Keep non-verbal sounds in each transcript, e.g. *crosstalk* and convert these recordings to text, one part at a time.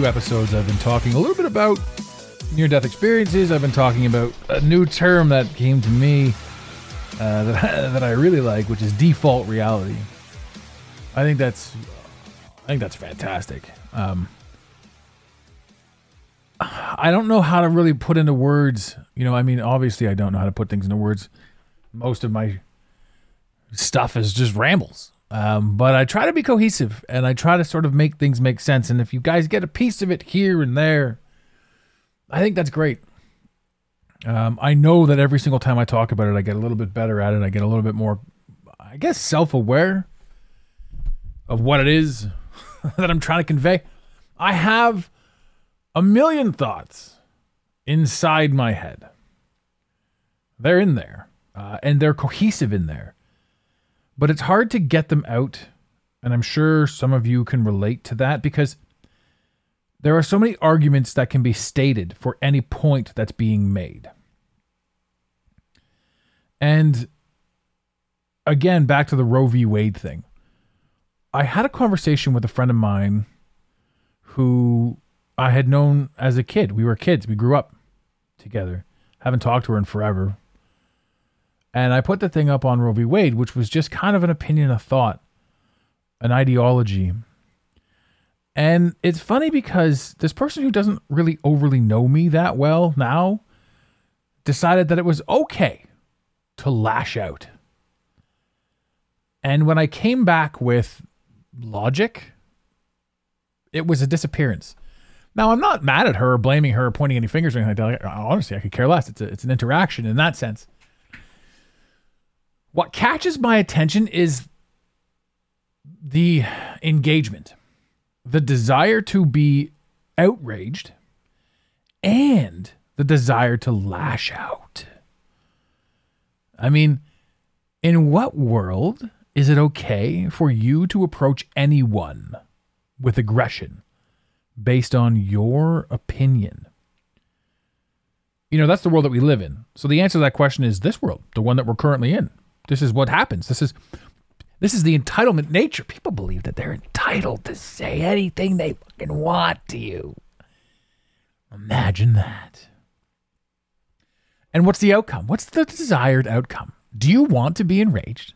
Few episodes, I've been talking a little bit about near death experiences. I've been talking about a new term that came to me uh, *laughs* that, that I really like, which is default reality. I think that's I think that's fantastic. Um, I don't know how to really put into words. You know, I mean, obviously, I don't know how to put things into words. Most of my stuff is just rambles. Um, but I try to be cohesive and I try to sort of make things make sense. And if you guys get a piece of it here and there, I think that's great. Um, I know that every single time I talk about it, I get a little bit better at it. I get a little bit more, I guess, self aware of what it is *laughs* that I'm trying to convey. I have a million thoughts inside my head. They're in there, uh, and they're cohesive in there but it's hard to get them out. And I'm sure some of you can relate to that because there are so many arguments that can be stated for any point that's being made. And again, back to the Roe v. Wade thing. I had a conversation with a friend of mine who I had known as a kid. We were kids, we grew up together. Haven't talked to her in forever. And I put the thing up on Roe v. Wade, which was just kind of an opinion, a thought, an ideology. And it's funny because this person who doesn't really overly know me that well now decided that it was okay to lash out. And when I came back with logic, it was a disappearance. Now, I'm not mad at her, blaming her, pointing any fingers or anything like that. Honestly, I could care less. It's, a, it's an interaction in that sense. What catches my attention is the engagement, the desire to be outraged, and the desire to lash out. I mean, in what world is it okay for you to approach anyone with aggression based on your opinion? You know, that's the world that we live in. So the answer to that question is this world, the one that we're currently in. This is what happens. This is this is the entitlement nature. People believe that they're entitled to say anything they fucking want to you. Imagine that. And what's the outcome? What's the desired outcome? Do you want to be enraged?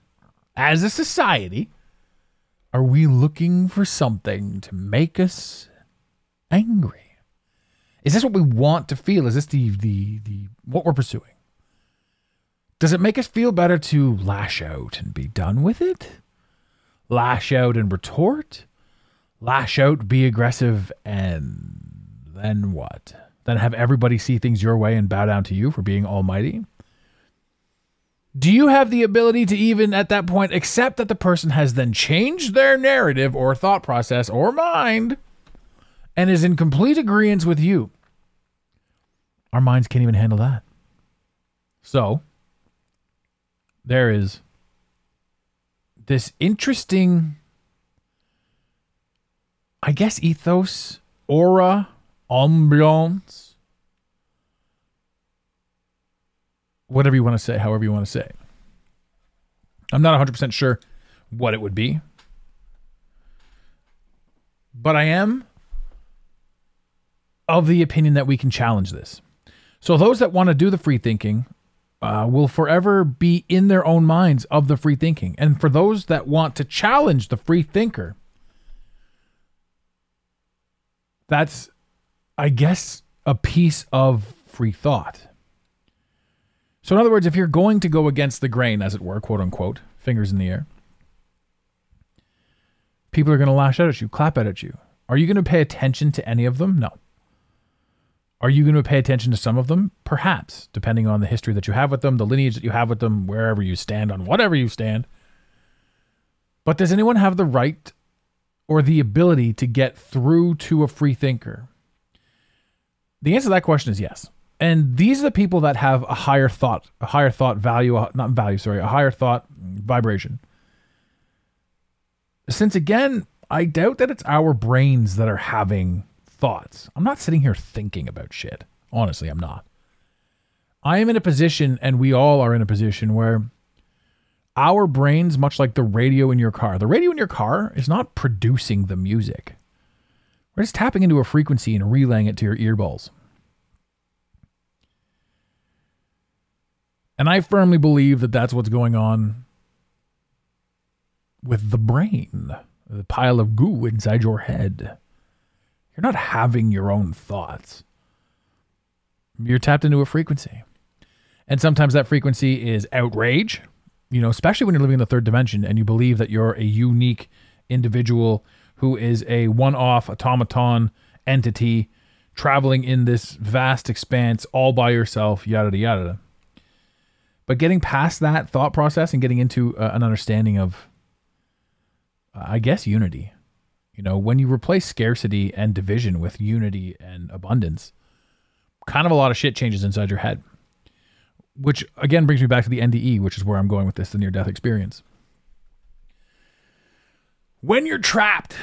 As a society, are we looking for something to make us angry? Is this what we want to feel? Is this the the the what we're pursuing? Does it make us feel better to lash out and be done with it? Lash out and retort? Lash out, be aggressive, and then what? Then have everybody see things your way and bow down to you for being almighty? Do you have the ability to even at that point accept that the person has then changed their narrative or thought process or mind and is in complete agreement with you? Our minds can't even handle that. So, there is this interesting, I guess, ethos, aura, ambiance, whatever you want to say, however you want to say. I'm not 100% sure what it would be, but I am of the opinion that we can challenge this. So, those that want to do the free thinking uh, will forever be in their own minds of the free thinking. And for those that want to challenge the free thinker, that's, I guess, a piece of free thought. So, in other words, if you're going to go against the grain, as it were, quote unquote, fingers in the air, People are going to lash out at you, clap out at you. Are you going to pay attention to any of them? No. Are you going to pay attention to some of them? Perhaps, depending on the history that you have with them, the lineage that you have with them, wherever you stand on whatever you stand. But does anyone have the right or the ability to get through to a free thinker? The answer to that question is yes. And these are the people that have a higher thought, a higher thought value, uh, not value, sorry, a higher thought vibration. Since again, I doubt that it's our brains that are having thoughts. I'm not sitting here thinking about shit. Honestly, I'm not. I am in a position, and we all are in a position where our brains, much like the radio in your car, the radio in your car is not producing the music. We're just tapping into a frequency and relaying it to your earballs. And I firmly believe that that's what's going on with the brain, the pile of goo inside your head. You're not having your own thoughts. You're tapped into a frequency. And sometimes that frequency is outrage, you know, especially when you're living in the third dimension and you believe that you're a unique individual who is a one off automaton entity traveling in this vast expanse all by yourself, yada, yada. yada. But getting past that thought process and getting into uh, an understanding of, uh, I guess, unity. You know, when you replace scarcity and division with unity and abundance, kind of a lot of shit changes inside your head which again brings me back to the NDE, which is where I'm going with this the near death experience. When you're trapped,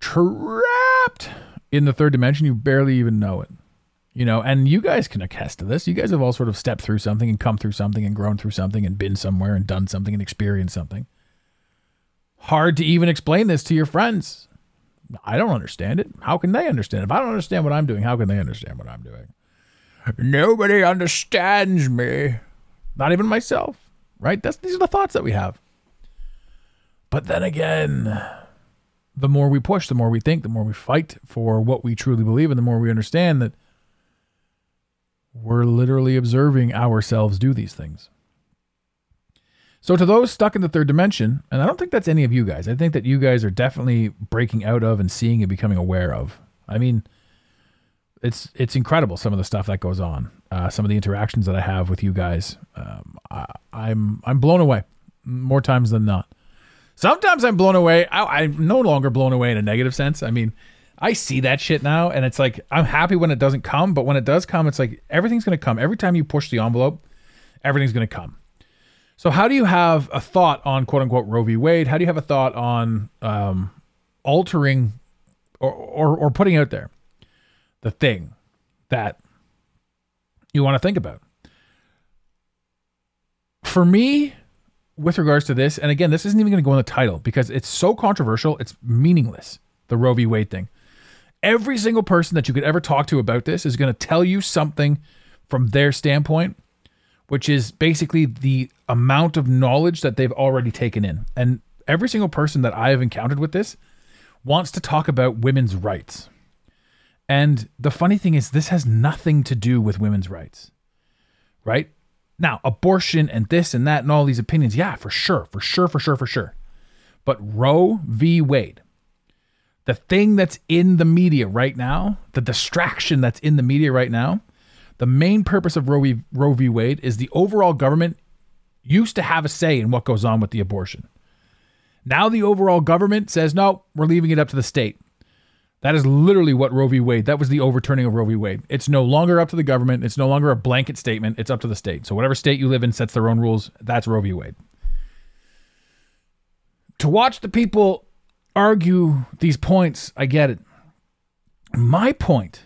trapped in the third dimension, you barely even know it. You know, and you guys can attest to this. You guys have all sort of stepped through something and come through something and grown through something and been somewhere and done something and experienced something. Hard to even explain this to your friends. I don't understand it. How can they understand? If I don't understand what I'm doing, how can they understand what I'm doing? Nobody understands me. Not even myself, right? That's these are the thoughts that we have. But then again, the more we push, the more we think, the more we fight for what we truly believe, and the more we understand that we're literally observing ourselves do these things. So, to those stuck in the third dimension, and I don't think that's any of you guys, I think that you guys are definitely breaking out of and seeing and becoming aware of. I mean, it's it's incredible some of the stuff that goes on. Uh, some of the interactions that I have with you guys, um, I, I'm I'm blown away more times than not. Sometimes I'm blown away. I, I'm no longer blown away in a negative sense. I mean, I see that shit now, and it's like I'm happy when it doesn't come, but when it does come, it's like everything's gonna come. Every time you push the envelope, everything's gonna come. So how do you have a thought on quote unquote Roe v. Wade? How do you have a thought on um, altering or, or or putting out there? the thing that you want to think about. For me, with regards to this, and again, this isn't even going to go in the title because it's so controversial, it's meaningless. The Roe v. Wade thing. Every single person that you could ever talk to about this is going to tell you something from their standpoint, which is basically the amount of knowledge that they've already taken in. And every single person that I have encountered with this wants to talk about women's rights. And the funny thing is, this has nothing to do with women's rights, right? Now, abortion and this and that and all these opinions, yeah, for sure, for sure, for sure, for sure. But Roe v. Wade, the thing that's in the media right now, the distraction that's in the media right now, the main purpose of Roe v. Roe v. Wade is the overall government used to have a say in what goes on with the abortion. Now the overall government says, no, we're leaving it up to the state. That is literally what Roe v. Wade. That was the overturning of Roe v. Wade. It's no longer up to the government. It's no longer a blanket statement. It's up to the state. So whatever state you live in sets their own rules. That's Roe v. Wade. To watch the people argue these points, I get it. My point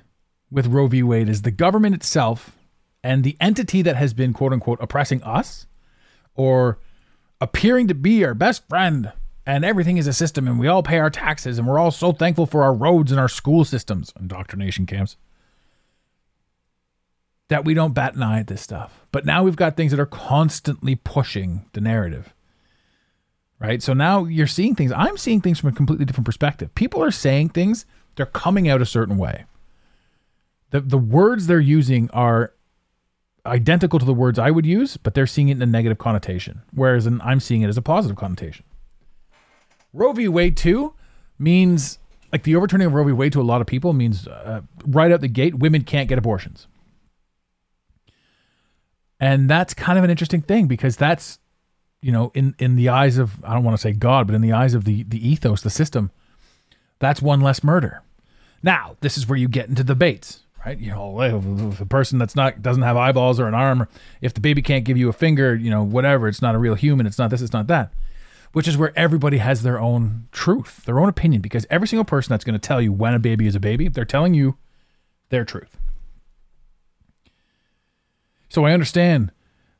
with Roe v. Wade is the government itself and the entity that has been quote unquote oppressing us or appearing to be our best friend and everything is a system and we all pay our taxes and we're all so thankful for our roads and our school systems indoctrination camps that we don't bat an eye at this stuff. But now we've got things that are constantly pushing the narrative right? So now you're seeing things. I'm seeing things from a completely different perspective. People are saying things they're coming out a certain way the, the words they're using are identical to the words i would use but they're seeing it in a negative connotation whereas i'm seeing it as a positive connotation Roe v. Wade 2 means, like the overturning of Roe v. Wade to a lot of people means uh, right out the gate, women can't get abortions. And that's kind of an interesting thing because that's, you know, in, in the eyes of, I don't want to say God, but in the eyes of the, the ethos, the system, that's one less murder. Now, this is where you get into debates, right? You know, if a person that's not doesn't have eyeballs or an arm, or if the baby can't give you a finger, you know, whatever, it's not a real human, it's not this, it's not that. Which is where everybody has their own truth, their own opinion, because every single person that's going to tell you when a baby is a baby, they're telling you their truth. So I understand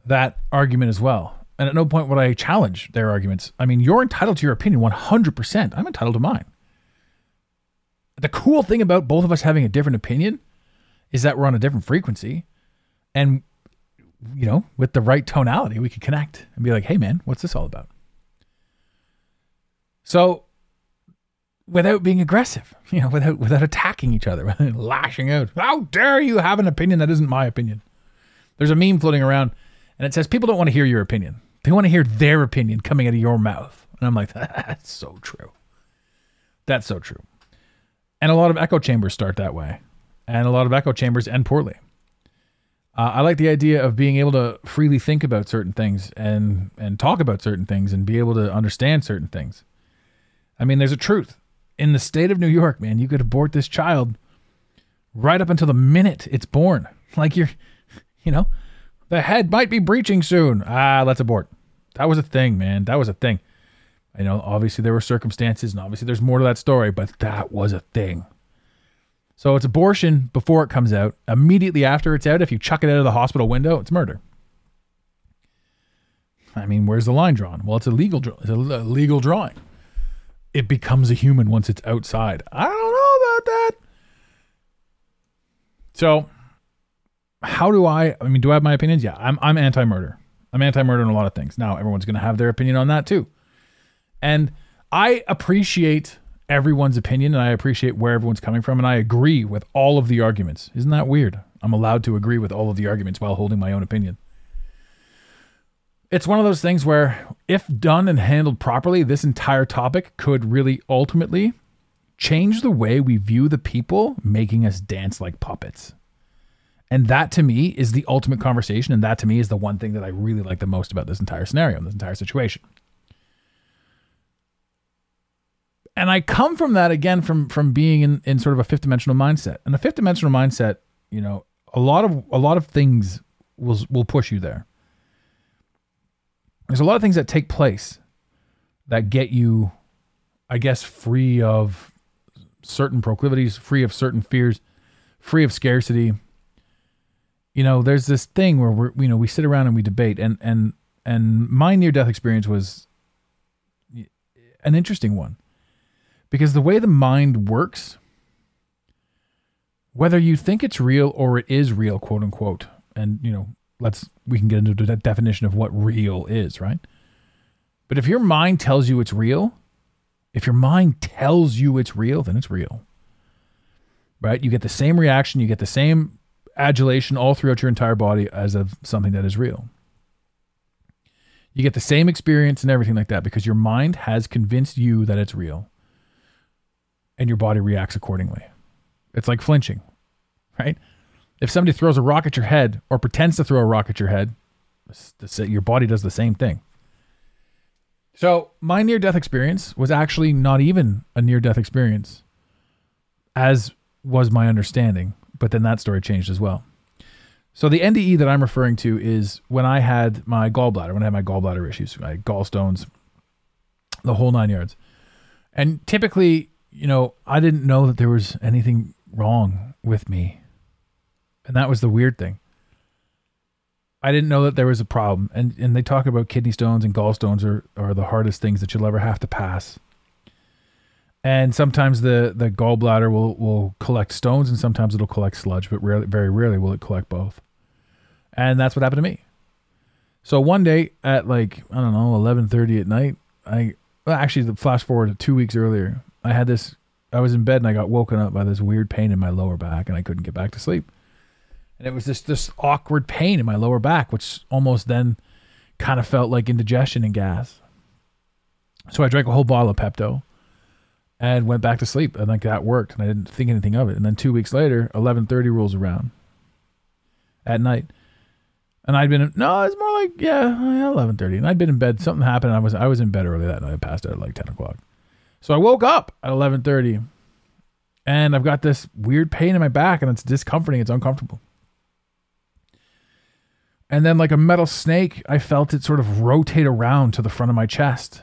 that argument as well. And at no point would I challenge their arguments. I mean, you're entitled to your opinion 100%. I'm entitled to mine. The cool thing about both of us having a different opinion is that we're on a different frequency. And, you know, with the right tonality, we could connect and be like, hey, man, what's this all about? So, without being aggressive, *laughs* you know, without without attacking each other, *laughs* lashing out. How dare you have an opinion that isn't my opinion? There's a meme floating around and it says people don't want to hear your opinion. They want to hear their opinion coming out of your mouth. And I'm like, *laughs* that's so true. That's so true. And a lot of echo chambers start that way. And a lot of echo chambers end poorly. Uh, I like the idea of being able to freely think about certain things and and talk about certain things and be able to understand certain things. I mean, there's a truth. In the state of New York, man, you could abort this child right up until the minute it's born. *laughs* Like you're you know, the head might be breaching soon. Ah, let's abort. That was a thing, man. That was a thing. I know, obviously there were circumstances, and obviously there's more to that story, but that was a thing. So it's abortion before it comes out. Immediately after it's out, if you chuck it out of the hospital window, it's murder. I mean, where's the line drawn? Well, it's a legal, it's a legal drawing. It becomes a human once it's outside. I don't know about that. So how do I? I mean, do I have my opinions? Yeah, I'm I'm anti-murder. I'm anti-murder in a lot of things. Now, everyone's going to have their opinion on that too, and I appreciate everyone's opinion and I appreciate where everyone's coming from, and I agree with all of the arguments. Isn't that weird? I'm allowed to agree with all of the arguments while holding my own opinion. It's one of those things where, if done and handled properly, this entire topic could really ultimately change the way we view the people making us dance like puppets. And that to me is the ultimate conversation. And that to me is the one thing that I really like the most about this entire scenario, and this entire situation. And I come from that again from from being in, in sort of a fifth dimensional mindset. And a fifth dimensional mindset, you know, a lot of a lot of things will will push you there. There's a lot of things that take place that get you, I guess, free of certain proclivities, free of certain fears, free of scarcity, you know, there's this thing where we're, you know, we sit around and we debate, and and and my near death experience was an interesting one because the way the mind works, whether you think it's real or it is real, quote unquote, and you know, let's we can get into the definition of what real is, right? But if your mind tells you it's real, if your mind tells you it's real, then it's real. Right? You get the same reaction, you get the same adulation all throughout your entire body as of something that is real. You get the same experience and everything like that because your mind has convinced you that it's real and your body reacts accordingly. It's like flinching, right? If somebody throws a rock at your head or pretends to throw a rock at your head, your body does the same thing. So, my near death experience was actually not even a near death experience, as was my understanding but then that story changed as well. So the NDE that I'm referring to is when I had my gallbladder, when I had my gallbladder issues, my gallstones, the whole nine yards. And typically, you know, I didn't know that there was anything wrong with me. And that was the weird thing. I didn't know that there was a problem. And and they talk about kidney stones and gallstones are, are the hardest things that you'll ever have to pass and sometimes the the gallbladder will will collect stones and sometimes it'll collect sludge but rarely, very rarely will it collect both and that's what happened to me so one day at like i don't know 11.30 at night i well, actually the flash forward two weeks earlier i had this i was in bed and i got woken up by this weird pain in my lower back and i couldn't get back to sleep and it was this this awkward pain in my lower back which almost then kind of felt like indigestion and gas So I drank a whole bottle of Pepto and went back to sleep. And like that worked. And I didn't think anything of it. And then two weeks later, 1130 rolls around at night. And I'd been, no, it's more like, yeah, 1130. And I'd been in bed. Something happened. I was, I was in bed early that night. I passed out at like 10 o'clock. So I woke up at 1130 and I've got this weird pain in my back and it's discomforting. It's uncomfortable. And then, like a metal snake, I felt it sort of rotate around to the front of my chest.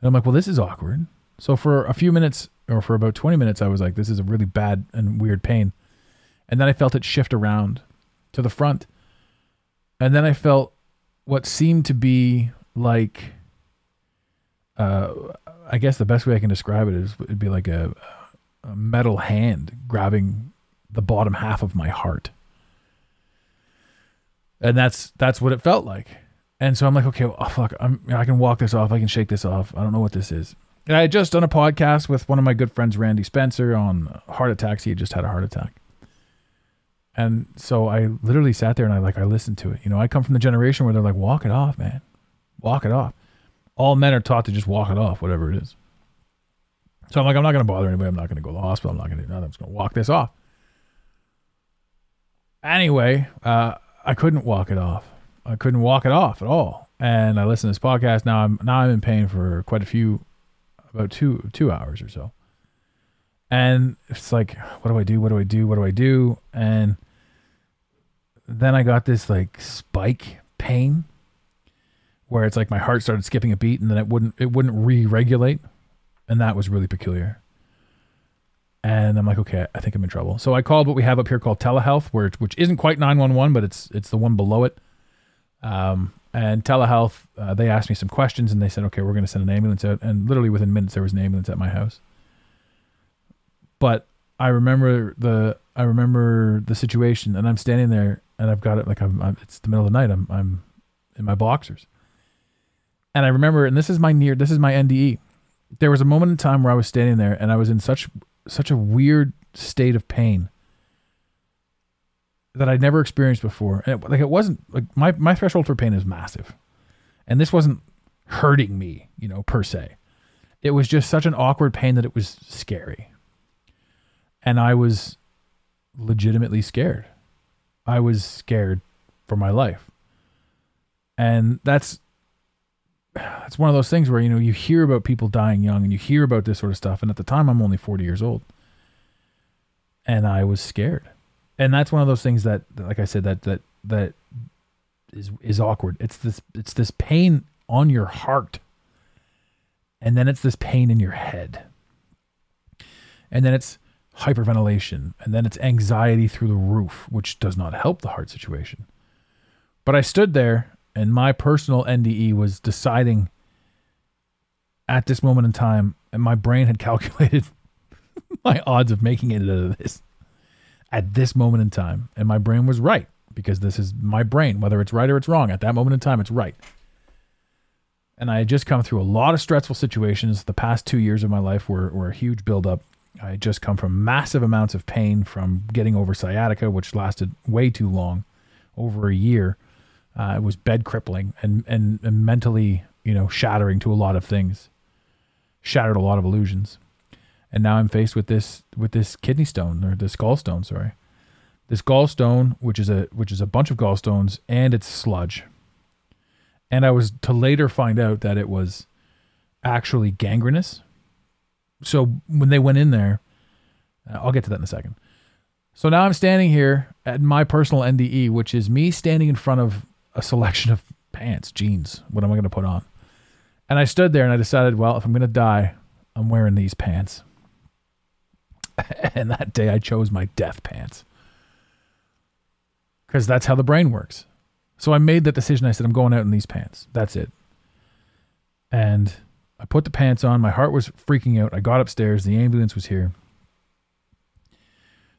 And I'm like, well, this is awkward. So for a few minutes, or for about 20 minutes, I was like, this is a really bad and weird pain. And then I felt it shift around to the front. And then I felt what seemed to be like, uh, I guess the best way I can describe it is it'd be like a, a metal hand grabbing the bottom half of my heart and that's that's what it felt like. And so I'm like, okay, well, oh, fuck, I'm I can walk this off, I can shake this off. I don't know what this is. And I had just done a podcast with one of my good friends, Randy Spencer, on heart attacks. He had just had a heart attack. And so I literally sat there and I like I listened to it. You know, I come from the generation where they're like, walk it off, man. Walk it off. All men are taught to just walk it off, whatever it is. So I'm like, I'm not gonna bother anybody. I'm not gonna go to the hospital. I'm not gonna do nothing. I'm just gonna walk this off. Anyway, uh, I couldn't walk it off. I couldn't walk it off at all. And I listened to this podcast. Now I'm now I'm in pain for quite a few, about two two hours or so. And it's like, what do I do? What do I do? What do I do? And then I got this like spike pain where it's like my heart started skipping a beat and then it wouldn't it wouldn't re-regulate. And that was really peculiar. And I'm like, okay, I think I'm in trouble. So I called what we have up here called telehealth, where which isn't quite 911, but it's it's the one below it. Um, and telehealth, uh, they asked me some questions, and they said, okay, we're going to send an ambulance out. And literally within minutes, there was an ambulance at my house. But I remember the I remember the situation, and I'm standing there, and I've got it like I'm, I'm it's the middle of the night. I'm I'm in my boxers, and I remember, and this is my near, this is my NDE. There was a moment in time where I was standing there, and I was in such such a weird state of pain that I'd never experienced before. And it, like it wasn't like my my threshold for pain is massive, and this wasn't hurting me, you know, per se. It was just such an awkward pain that it was scary, and I was legitimately scared. I was scared for my life, and that's it's one of those things where you know you hear about people dying young and you hear about this sort of stuff. And at the time i'm only 40 years old. And i was scared. And that's one of those things that like i said that that that is is awkward. It's this it's this pain on your heart. And then it's this pain in your head. And then it's hyperventilation. And then it's anxiety through the roof which does not help the heart situation. But i stood there and my personal NDE was deciding at this moment in time, and my brain had *laughs* calculated my odds of making it out of this at this moment in time. And my brain was right because this is my brain, whether it's right or it's wrong. At that moment in time, it's right. And I had just come through a lot of stressful situations. The past two years of my life were, were a huge buildup. I had just come from massive amounts of pain from getting over sciatica, which lasted way too long, over a year uh, it was bed crippling and, and, and mentally, you know, shattering to a lot of things, shattered a lot of illusions. And now I'm faced with this with this kidney stone or this gallstone, sorry, this gallstone, which is a which is a bunch of gallstones and it's sludge. And I was to later find out that it was actually gangrenous. So when they went in there, uh, I'll get to that in a second. So now I'm standing here at my personal NDE, which is me standing in front of a selection of pants, jeans. What am I going to put on? And I stood there and I decided, well, if I'm going to die, I'm wearing these pants. *laughs* and that day I chose my death pants. Because that's how the brain works. So I made that decision. I said, I'm going out in these pants. That's it. And I put the pants on. My heart was freaking out. I got upstairs. The ambulance was here.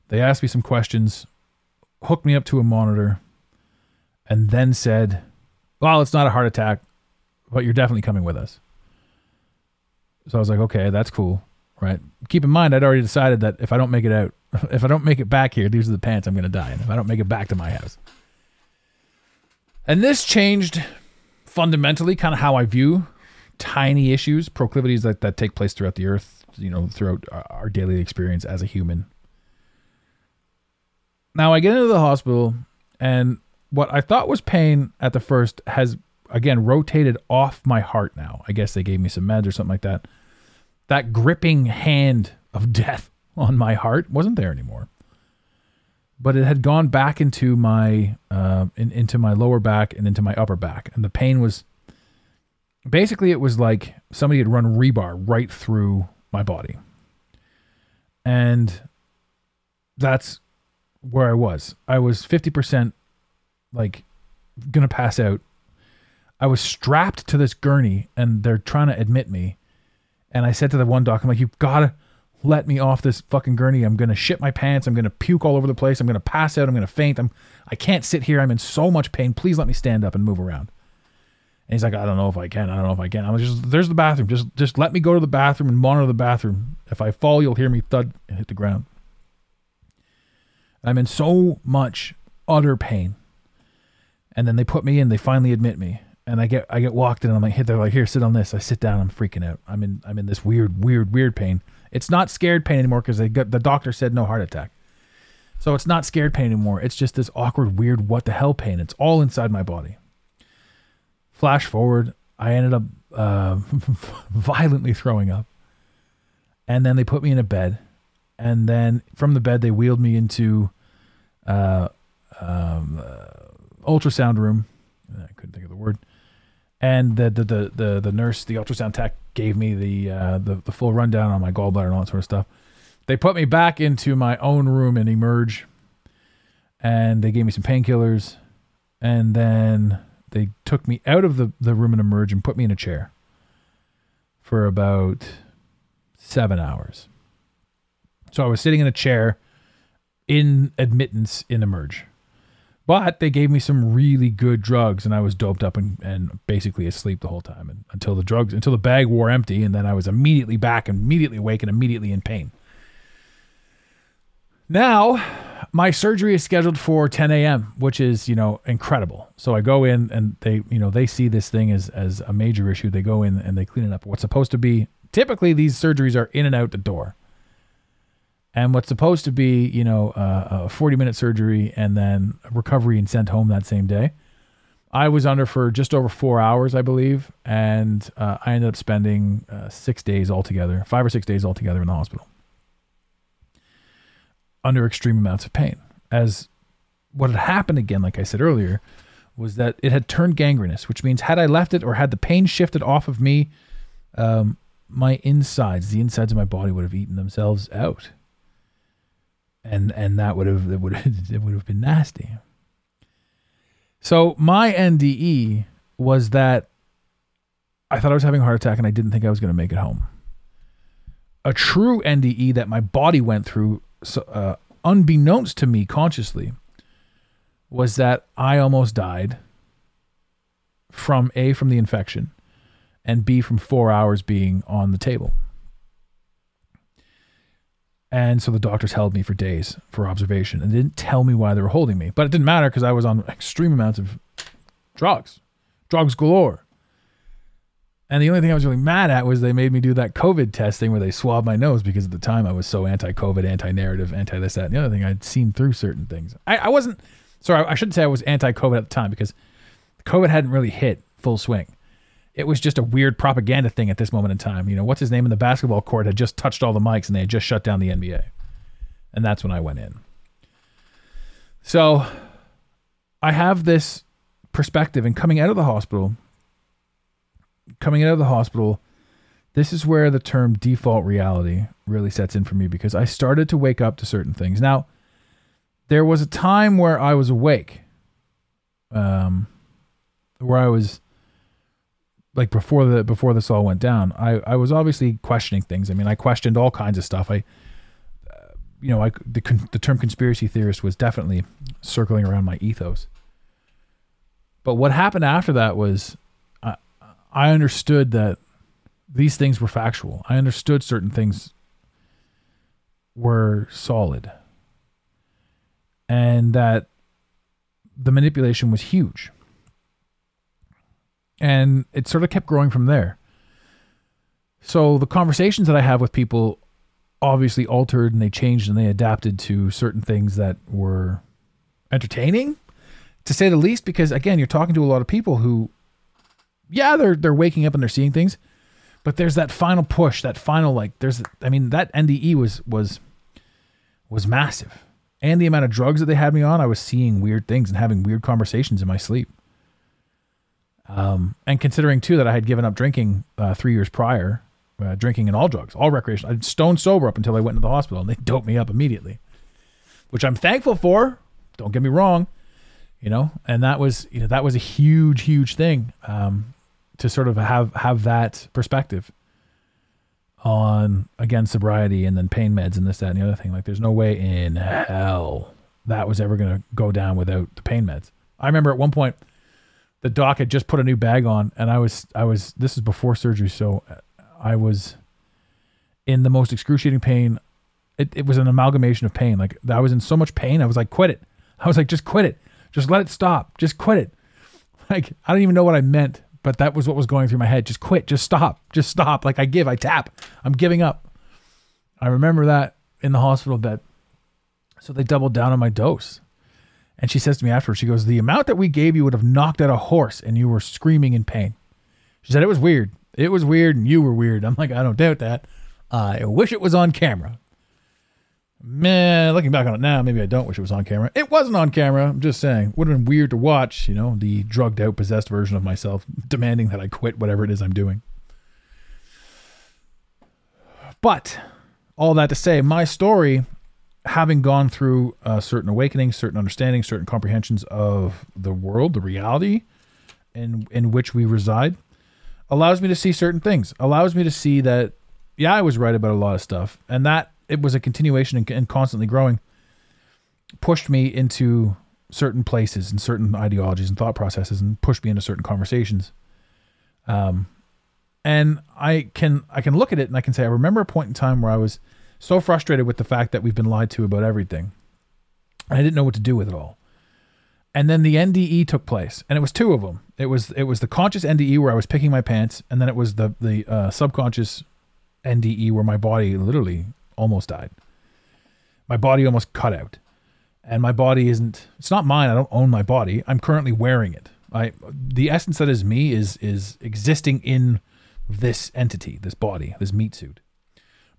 They asked me some questions, hooked me up to a monitor, and then said, Well, it's not a heart attack, but you're definitely coming with us. So I was like, Okay, that's cool. Right. Keep in mind, I'd already decided that if I don't make it out, *laughs* if I don't make it back here, these are the pants I'm going to die in. If I don't make it back to my house. And this changed fundamentally kind of how I view tiny issues, proclivities that, that take place throughout the earth, you know, throughout our- our daily experience as a human. Now I get into the hospital, and what I thought was pain at the first has again rotated off my heart now. I guess they gave me some meds or something like that. That gripping hand of *laughs* death on my heart wasn't there anymore. But it had gone back into my uh, in, into my lower back and into my upper back, and the pain was basically it was like somebody had run rebar right through my body, and that's where I was. I was fifty percent like gonna pass out. I was strapped to this gurney, and they're trying to admit me. And I said to the one doc, I'm like, you've got to let me off this fucking gurney. I'm to shit my pants. I'm to puke all over the place. I'm to pass out. I'm to faint. I'm, I can't sit here. I'm in so much pain. Please let me stand up and move around. And he's like, I don't know if I can. I don't know if I can. I'm just, there's the bathroom. Just, just let me go to the bathroom and monitor the bathroom. If I fall, you'll hear me thud and hit the ground. I'm in so much utter pain. And then they put me in. They finally admit me and I get I get walked in I'm like, hey, they're like, here, sit on this. I sit down, I'm freaking out. I'm in I'm in this weird, weird, weird pain. It's not scared pain anymore because they got the doctor said no heart attack. So it's not scared pain anymore. It's just this awkward, weird, what the hell pain. It's all inside my body. Flash forward, I ended up uh, *laughs* violently throwing up. And then they put me in a bed. And then from the bed, they wheeled me into uh, um, uh, ultrasound room. I couldn't think of the word and the the the the, the nurse, the ultrasound tech, gave me the, uh, the the full rundown on my gallbladder and all that sort of stuff. They put me back into my own room and emerge, and they gave me some painkillers, and then they took me out of the the room and emerge and put me in a chair for about seven hours. So I was sitting in a chair in admittance in emerge. But they gave me some really good drugs, and I was doped up and, and basically asleep the whole time and, until the drugs, until the bag wore empty, and then I was immediately back, immediately awake, and immediately in pain. Now, my surgery is scheduled for 10 a.m., which is you know incredible. So I go in, and they you know they see this thing as as a major issue. They go in and they clean it up. What's supposed to be typically these surgeries are in and out the door and what's supposed to be, you know, uh, a 40 minute surgery and then recovery and sent home that same day. I was under for just over four hours, I believe, and uh, I ended up spending uh, six days altogether, five or six days altogether in the hospital, under extreme amounts of pain. As what had happened again, like I said earlier, was that it had turned gangrenous, which means had I left it or had the pain shifted off of me, um, my insides, the insides of my body, would have eaten themselves out and and that would have it would *laughs* it would have been nasty. So my NDE was that I thought I was having a heart attack and I didn't think I was going to make it home. A true NDE that my body went through, uh, unbeknownst to me consciously, was that I almost died from A, from the infection, and B, from four hours being on the table. And so the doctors held me for days for observation and didn't tell me why they were holding me. But it didn't matter because I was on extreme amounts of drugs, drugs galore. And the only thing I was really mad at was they made me do that COVID testing where they swabbed my nose because at the time I was so anti COVID, anti narrative, anti this, that, and the other thing. I'd seen through certain things. I, I wasn't, sorry, I shouldn't say I was anti COVID at the time because COVID hadn't really hit full swing it was just a weird propaganda thing at this moment in time. You know, what's his name in the basketball court had just touched all the mics and they had just shut down the NBA. And that's when I went in. So I have this perspective and coming out of the hospital, coming out of the hospital, this is where the term default reality really sets in for me because I started to wake up to certain things. Now, there was a time where I was awake, um, where I was like before the before this all went down, I I was obviously questioning things. I mean, I questioned all kinds of stuff. I, uh, you know, I the the term conspiracy theorist was definitely circling around my ethos. But what happened after that was, I I understood that these things were factual. I understood certain things were solid, and that the manipulation was huge and it sort of kept growing from there. So the conversations that I have with people obviously altered and they changed and they adapted to certain things that were entertaining to say the least because again you're talking to a lot of people who yeah they're they're waking up and they're seeing things but there's that final push that final like there's i mean that nde was was was massive and the amount of drugs that they had me on i was seeing weird things and having weird conversations in my sleep um, and considering too that i had given up drinking uh, three years prior uh, drinking and all drugs all recreation I'm stone sober up until i went to the hospital and they *laughs* doped me up immediately which i'm thankful for. Don't get me wrong you know and that was you know that was a huge huge thing um, to sort of have have that perspective on again sobriety and then pain meds and this that and the other thing. Like there's no way in hell that was ever going to go down without the pain meds. I remember at one point the doc had just put a new bag on and i was i was this is before surgery so i was in the most excruciating pain it, it was an amalgamation of pain like i was in so much pain i was like quit it *laughs* i was like just quit it just let it stop just quit it *laughs* like i don't even know what i meant but that was what was going through my head. Just quit. Just stop. Just stop. Like I give, I tap. I'm giving up. I remember that in the hospital bed. So they doubled down on my dose. And she says to me afterwards, she goes, The amount that we gave you would have knocked out a horse and you were screaming in pain. She said, It was weird. It was weird and you were weird. I'm like, I don't doubt that. I wish it was on camera. Man, looking back on it now, maybe I don't wish it was on camera. It wasn't on camera. I'm just saying. Would have been weird to watch, you know, the drugged out, possessed version of myself *laughs* demanding that I quit whatever it is I'm doing. But all that to say, my story, having gone through a certain awakening, certain understanding, certain comprehensions of the world, the reality in in which we reside, allows me to see certain things. Allows me to see that, yeah, I was right about a lot of stuff, and that it was a continuation and, and constantly growing, pushed me into certain places and certain ideologies and thought processes and pushed me into certain conversations. Um, and I can I can look at it and I can say I remember a point in time where I was so frustrated with the fact that we've been lied to about everything. I didn't know what to do with it all. And then the NDE took place, and it was two of them. It was it was the conscious NDE where I was picking my pants, and then it was the the uh, subconscious NDE where my body literally almost died. My body almost cut out. And my body isn't it's not mine. I don't own my body. I'm currently wearing it. I the essence that is me is is existing in this entity, this body, this meat suit.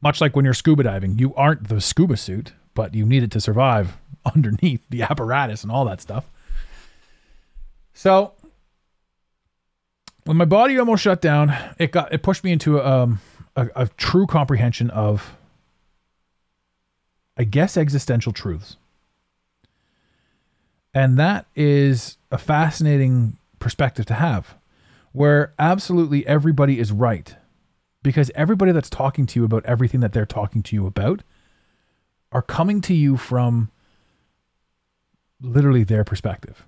Much like when you're scuba diving, you aren't the scuba suit, but you need it to survive *laughs* underneath the apparatus and all that stuff. So when my body almost shut down, it got it pushed me into um, a, a true comprehension of I guess, existential truths. And that is a fascinating perspective to have, where absolutely everybody is right. Because everybody that's talking to you about everything that they're talking to you about are coming to you from literally their perspective.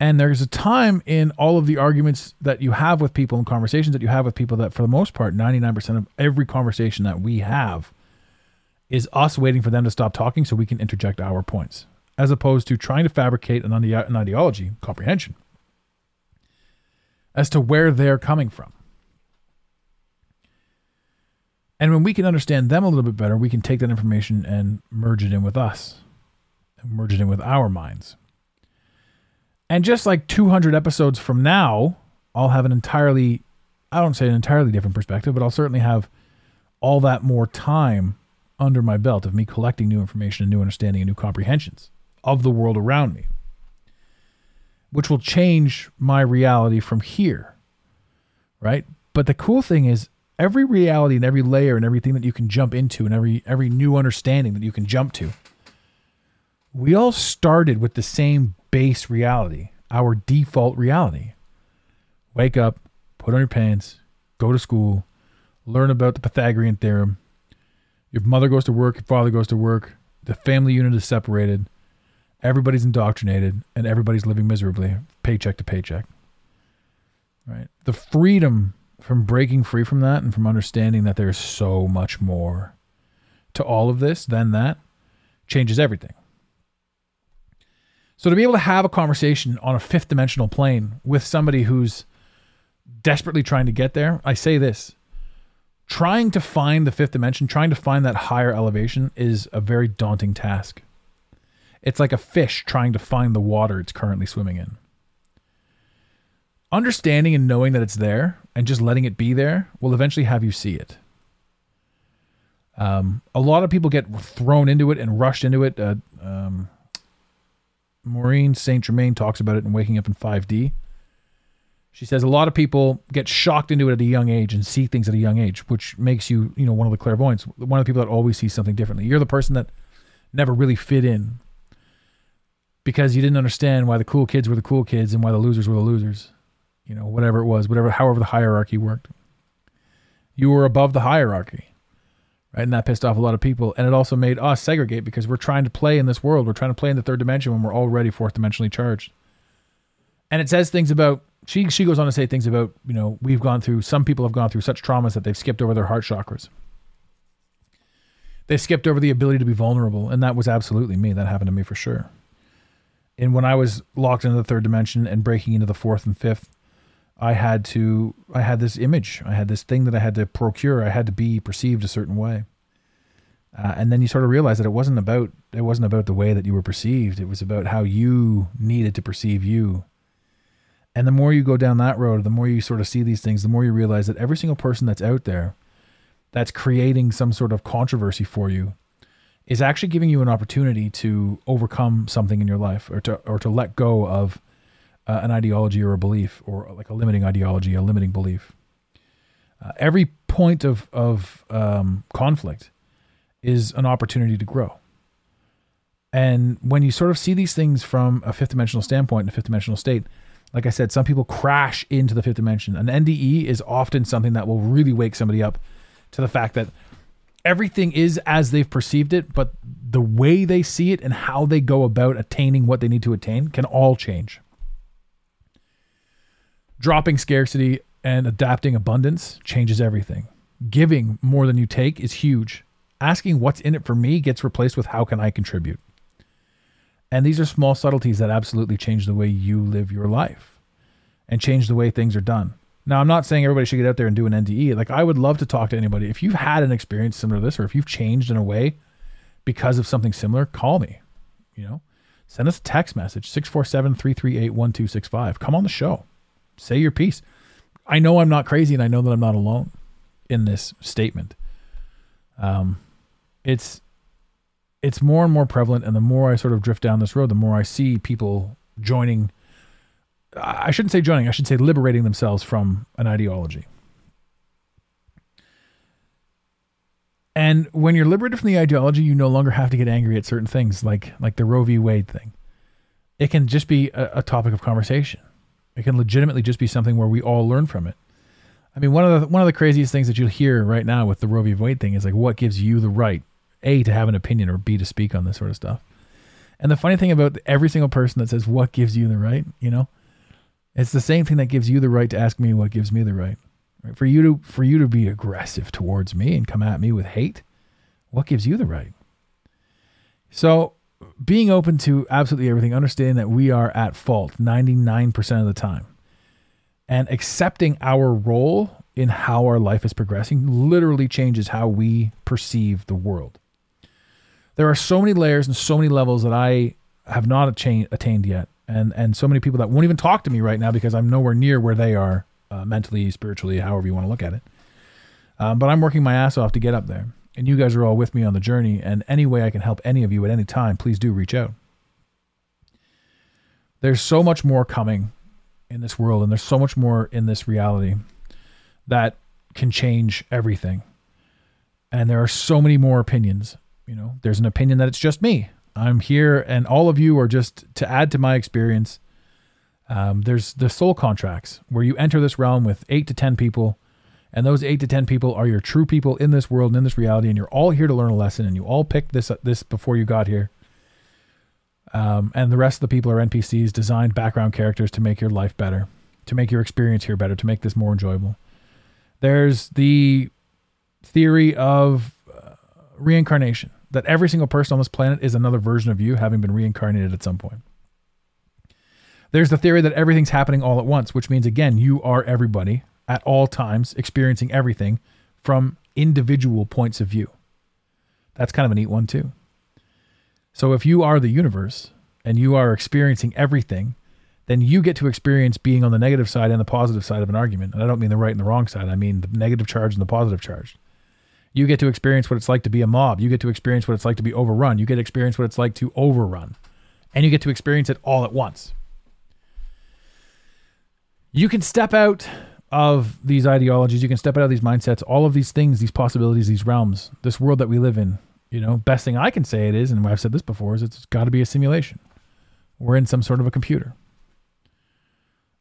And there's a time in all of the arguments that you have with people and conversations that you have with people that, for the most part, 99% of every conversation that we have is us waiting for them to stop talking so we can interject our points, as opposed to trying to fabricate an, ide- an ideology, comprehension, as to where they're coming from. And when we can understand them a little bit better, we can take that information and merge it in with us, merge it in with our minds. And just like 200 episodes from now, I'll have an entirely, I don't say an entirely different perspective, but I'll certainly have all that more time under my belt of me collecting new information and new understanding and new comprehensions of the world around me, which will change my reality from here. Right? But the cool thing is every reality and every layer and everything that you can jump into and every every new understanding that you can jump to. We all started with the same base reality, our default reality. Wake up, put on your pants, go to school, learn about the Pythagorean theorem, your mother goes to work, your father goes to work, the family unit is separated, everybody's indoctrinated, and everybody's living miserably, paycheck to paycheck. Right? The freedom from breaking free from that and from understanding that there's so much more to all of this than that changes everything. So to be able to have a conversation on a fifth dimensional plane with somebody who's desperately trying to get there, I say this trying to find the fifth dimension, trying to find that higher elevation is a very daunting task. It's like a fish trying to find the water it's currently swimming in. Understanding and knowing that it's there and just letting it be there will eventually have you see it. Um, a lot of people get thrown into it and rushed into it. Uh, um, Maureen St. Germain talks about it in Waking Up in 5D. She says a lot of people get shocked into it at a young age and see things at a young age, which makes you, you know, one of the clairvoyants, one of the people that always sees something differently. You're the person that never really fit in because you didn't understand why the cool kids were the cool kids and why the losers were the losers. You know, whatever it was, whatever, however the hierarchy worked. You were above the hierarchy, right? And that pissed off a lot of people. And it also made us segregate because we're trying to play in this world. We're trying to play in the third dimension when we're already fourth dimensionally charged. And it says things about she she goes on to say things about you know we've gone through some people have gone through such traumas that they've skipped over their heart chakras they skipped over the ability to be vulnerable and that was absolutely me that happened to me for sure and when i was locked into the third dimension and breaking into the fourth and fifth i had to i had this image. I had this thing that i had to procure. I had to be perceived a certain way. Uh, and then you sort of realize that it wasn't about it wasn't about the way that you were perceived. It was about how you needed to perceive you. And the more you go down that road, the more you sort of see these things, the more you realize that every single person that's out there that's creating some sort of controversy for you is actually giving you an opportunity to overcome something in your life or to or to let go of uh, an ideology or a belief or like a limiting ideology, a limiting belief. Uh, every point of of um, conflict is an opportunity to grow. And when you sort of see these things from a fifth dimensional standpoint, in a fifth dimensional state, like I said, some people crash into the fifth dimension. An NDE is often something that will really wake somebody up to the fact that everything is as they've perceived it, but the way they see it and how they go about attaining what they need to attain can all change. Dropping scarcity and adapting abundance changes everything. Giving more than you take is huge. Asking what's in it for me gets replaced with how can I contribute. And these are small subtleties that absolutely change the way you live your life and change the way things are done. Now, I'm not saying everybody should get out there and do an NDE. Like, I would love to talk to anybody. If you've had an experience similar to this, or if you've changed in a way because of something similar, call me. You know, send us a text message 647 338 1265. Come on the show. Say your piece. I know I'm not crazy and I know that I'm not alone in this statement. Um, it's it's more and more prevalent and the more i sort of drift down this road the more i see people joining i shouldn't say joining i should say liberating themselves from an ideology and when you're liberated from the ideology you no longer have to get angry at certain things like like the roe v wade thing it can just be a, a topic of conversation it can legitimately just be something where we all learn from it i mean one of the one of the craziest things that you'll hear right now with the roe v wade thing is like what gives you the right a, to have an opinion or B, to speak on this sort of stuff. And the funny thing about every single person that says, What gives you the right? You know, it's the same thing that gives you the right to ask me what gives me the right. right? For you to for you to be aggressive towards me and come at me with hate, what gives you the right? So being open to absolutely everything, understanding that we are at fault 99% of the time, and accepting our role in how our life is progressing literally changes how we perceive the world there are so many layers and so many levels that I have not attained, yet, and and so many people that won't even talk to me right now because I'm nowhere near where they are uh, mentally, spiritually, however you want to look at it. Um, but I'm working my ass off to get up there, and you guys are all with me on the journey. And any way I can help any of you at any time, please do reach out. There's so much more coming in this world, and there's so much more in this reality that can change everything. And there are so many more opinions you know, there's an opinion that it's just me. I'm here, and all of you are just to add to my experience. Um, there's the soul contracts where you enter this realm with eight to 10 people, and those eight to 10 people are your true people in this world and in this reality, and you're all here to learn a lesson, and you all picked this, this before you got here. Um, and the rest of the people are NPCs, designed background characters to make your life better, to make your experience here better, to make this more enjoyable. There's the theory of uh, reincarnation that every single person on this planet is another version of you having been reincarnated at some point. There's the theory that everything's happening all at once, which means, again, you are everybody at all times experiencing everything from individual points of view. That's kind of a neat one, too. So if you are the universe and you are experiencing everything, then you get to experience being on the negative side and the positive side of an argument. And I don't mean the right and the wrong side, I mean the negative charge and the positive charge. You get to experience what it's like to be a mob. You get to experience what it's like to be overrun. You get to experience what it's like to overrun. And you get to experience it all at once. You can step out of these ideologies, you can step out of these mindsets, all of these things, these possibilities, these realms, this world that we live in. You know, best thing I can say it is, and I've said this before, is it's got to be a simulation. We're in some sort of a computer,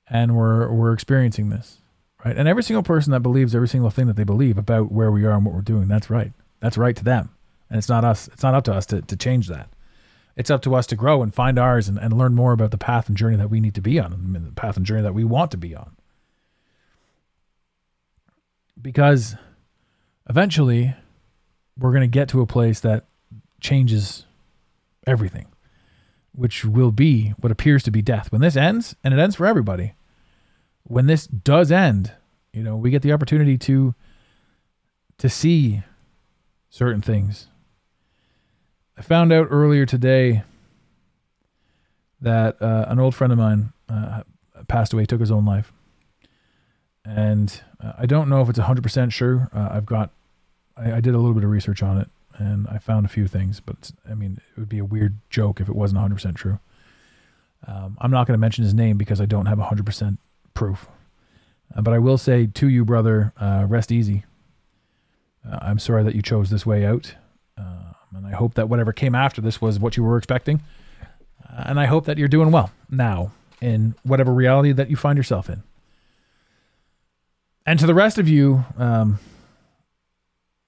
and we're we're experiencing this, right? And every single person that believes every single thing that they believe about where we are and what we're doing, that's right. That's right to them, and it's not us. It's not up to us to to change that. It's up to us to grow and find ours and, and learn more about the path and journey that we need to be on, and the path and journey that we want to be on because eventually we're going to get to a place that changes everything, which will be what appears to be death. When this ends, and it ends for everybody, when this does end, you know, we get the opportunity to to see certain things. I found out earlier today that uh, an old friend of mine uh, passed away, took his own life and uh, I don't know if it's 100% sure. Uh, I've got, I, I, did a little bit of research on it and I found a few things, but I mean, it would be a weird joke if it wasn't 100% true. Um, I'm not going to mention his name because I don't have 100% proof. Uh, but I will say to you, brother, uh, rest easy. Uh, I'm sorry that you chose this way out. Um, and I hope that whatever came after this was what you were expecting. And I hope that you're doing well now in whatever reality that you find yourself in. And to the rest of you, um,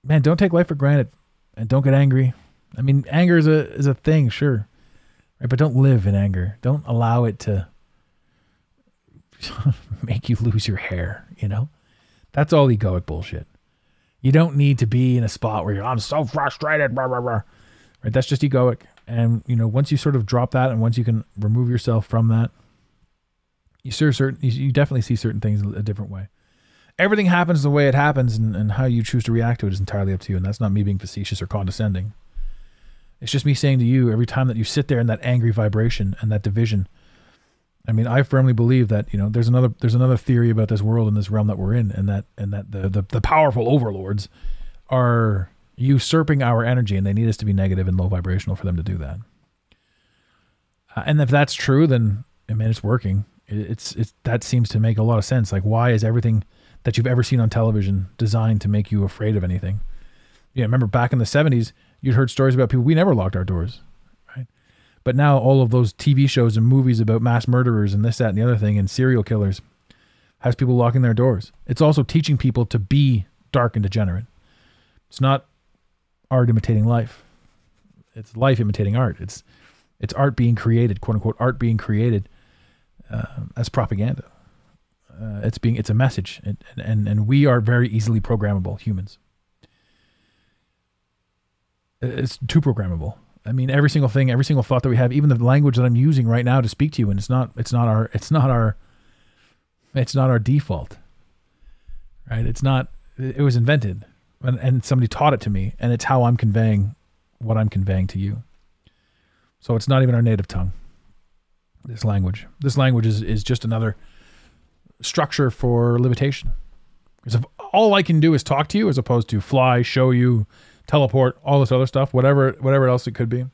man, don't take life for granted and don't get angry. I mean, anger is a is a thing, sure, right? But don't live in anger. Don't allow it to *laughs* make you lose your hair. You know, that's all egoic bullshit. You don't need to be in a spot where you're I'm so frustrated, blah, blah, blah. right? That's just egoic. And you know, once you sort of drop that, and once you can remove yourself from that, you see certain you definitely see certain things a different way everything happens the way it happens, and, and how you choose to react to it is entirely up to you. And that's not me being facetious or condescending. It's just me saying to you every time that you sit there in that angry vibration and that division. I mean, I firmly believe that you know there's another there's another theory about this world and this realm that we're in, and that and that the the, the powerful overlords are usurping our energy, and they need us to be negative and low vibrational for them to do that. Uh, and if that's true, then I mean it's working. It, it's it's that seems to make a lot of sense. Like, why is everything that you've ever seen on television designed to make you afraid of anything. Yeah, remember back in the 70s, you'd heard stories about people, we never locked our doors, right? But now all of those TV shows and movies about mass murderers and this, that, and the other thing and serial killers has people locking their doors. It's also teaching people to be dark and degenerate. It's not art imitating life. It's life imitating art. It's it's art being created, quote unquote, art being created uh, as propaganda uh, it's being it's a message. And, and and we are very easily programmable humans. It's too programmable. I mean every single thing every single thought that we have even the language that i'm using right now to speak to you and it's not it's not our it's not our it's not our default right? It's not it was invented and, and somebody taught it to me and it's how i'm conveying what i'm conveying to you. So it's not even our native tongue this language. This language is, is just another structure for limitation. Because if all I can do is talk to you as opposed to fly, show you, teleport, all this other stuff, whatever whatever else it could be.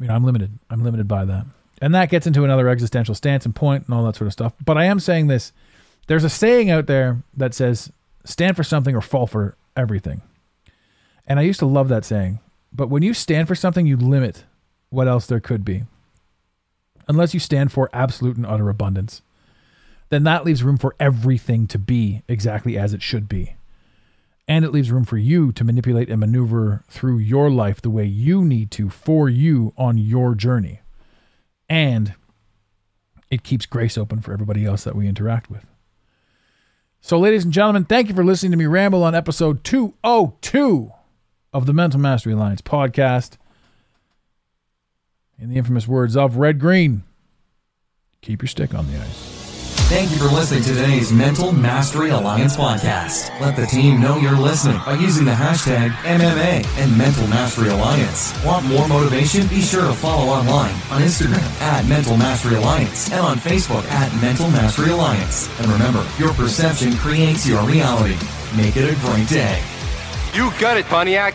You know, I'm limited. I'm limited by that. And that gets into another existential stance and point and all that sort of stuff. But I am saying this. There's a saying out there that says, stand for something or fall for everything. And I used to love that saying. But when you stand for something, you limit what else there could be unless you stand for absolute and utter abundance, then that leaves room for everything to be exactly as it should be. And it leaves room for you to manipulate and maneuver through your life the way you need to for you on your journey. And it keeps grace open for everybody else that we interact with. So, ladies and gentlemen, thank you for listening to me ramble on episode 202 of the Mental Mastery Alliance podcast. In the infamous words of Red Green, keep your stick on the ice. Thank you for listening to today's Mental Mastery Alliance podcast. Let the team know you're listening by using the hashtag MMA and Mental Mastery Alliance. Want more motivation? Be sure to follow online on Instagram at Mental Mastery Alliance and on Facebook at Mental Mastery Alliance. And remember, your perception creates your reality. Make it a great day. You got it, Pontiac.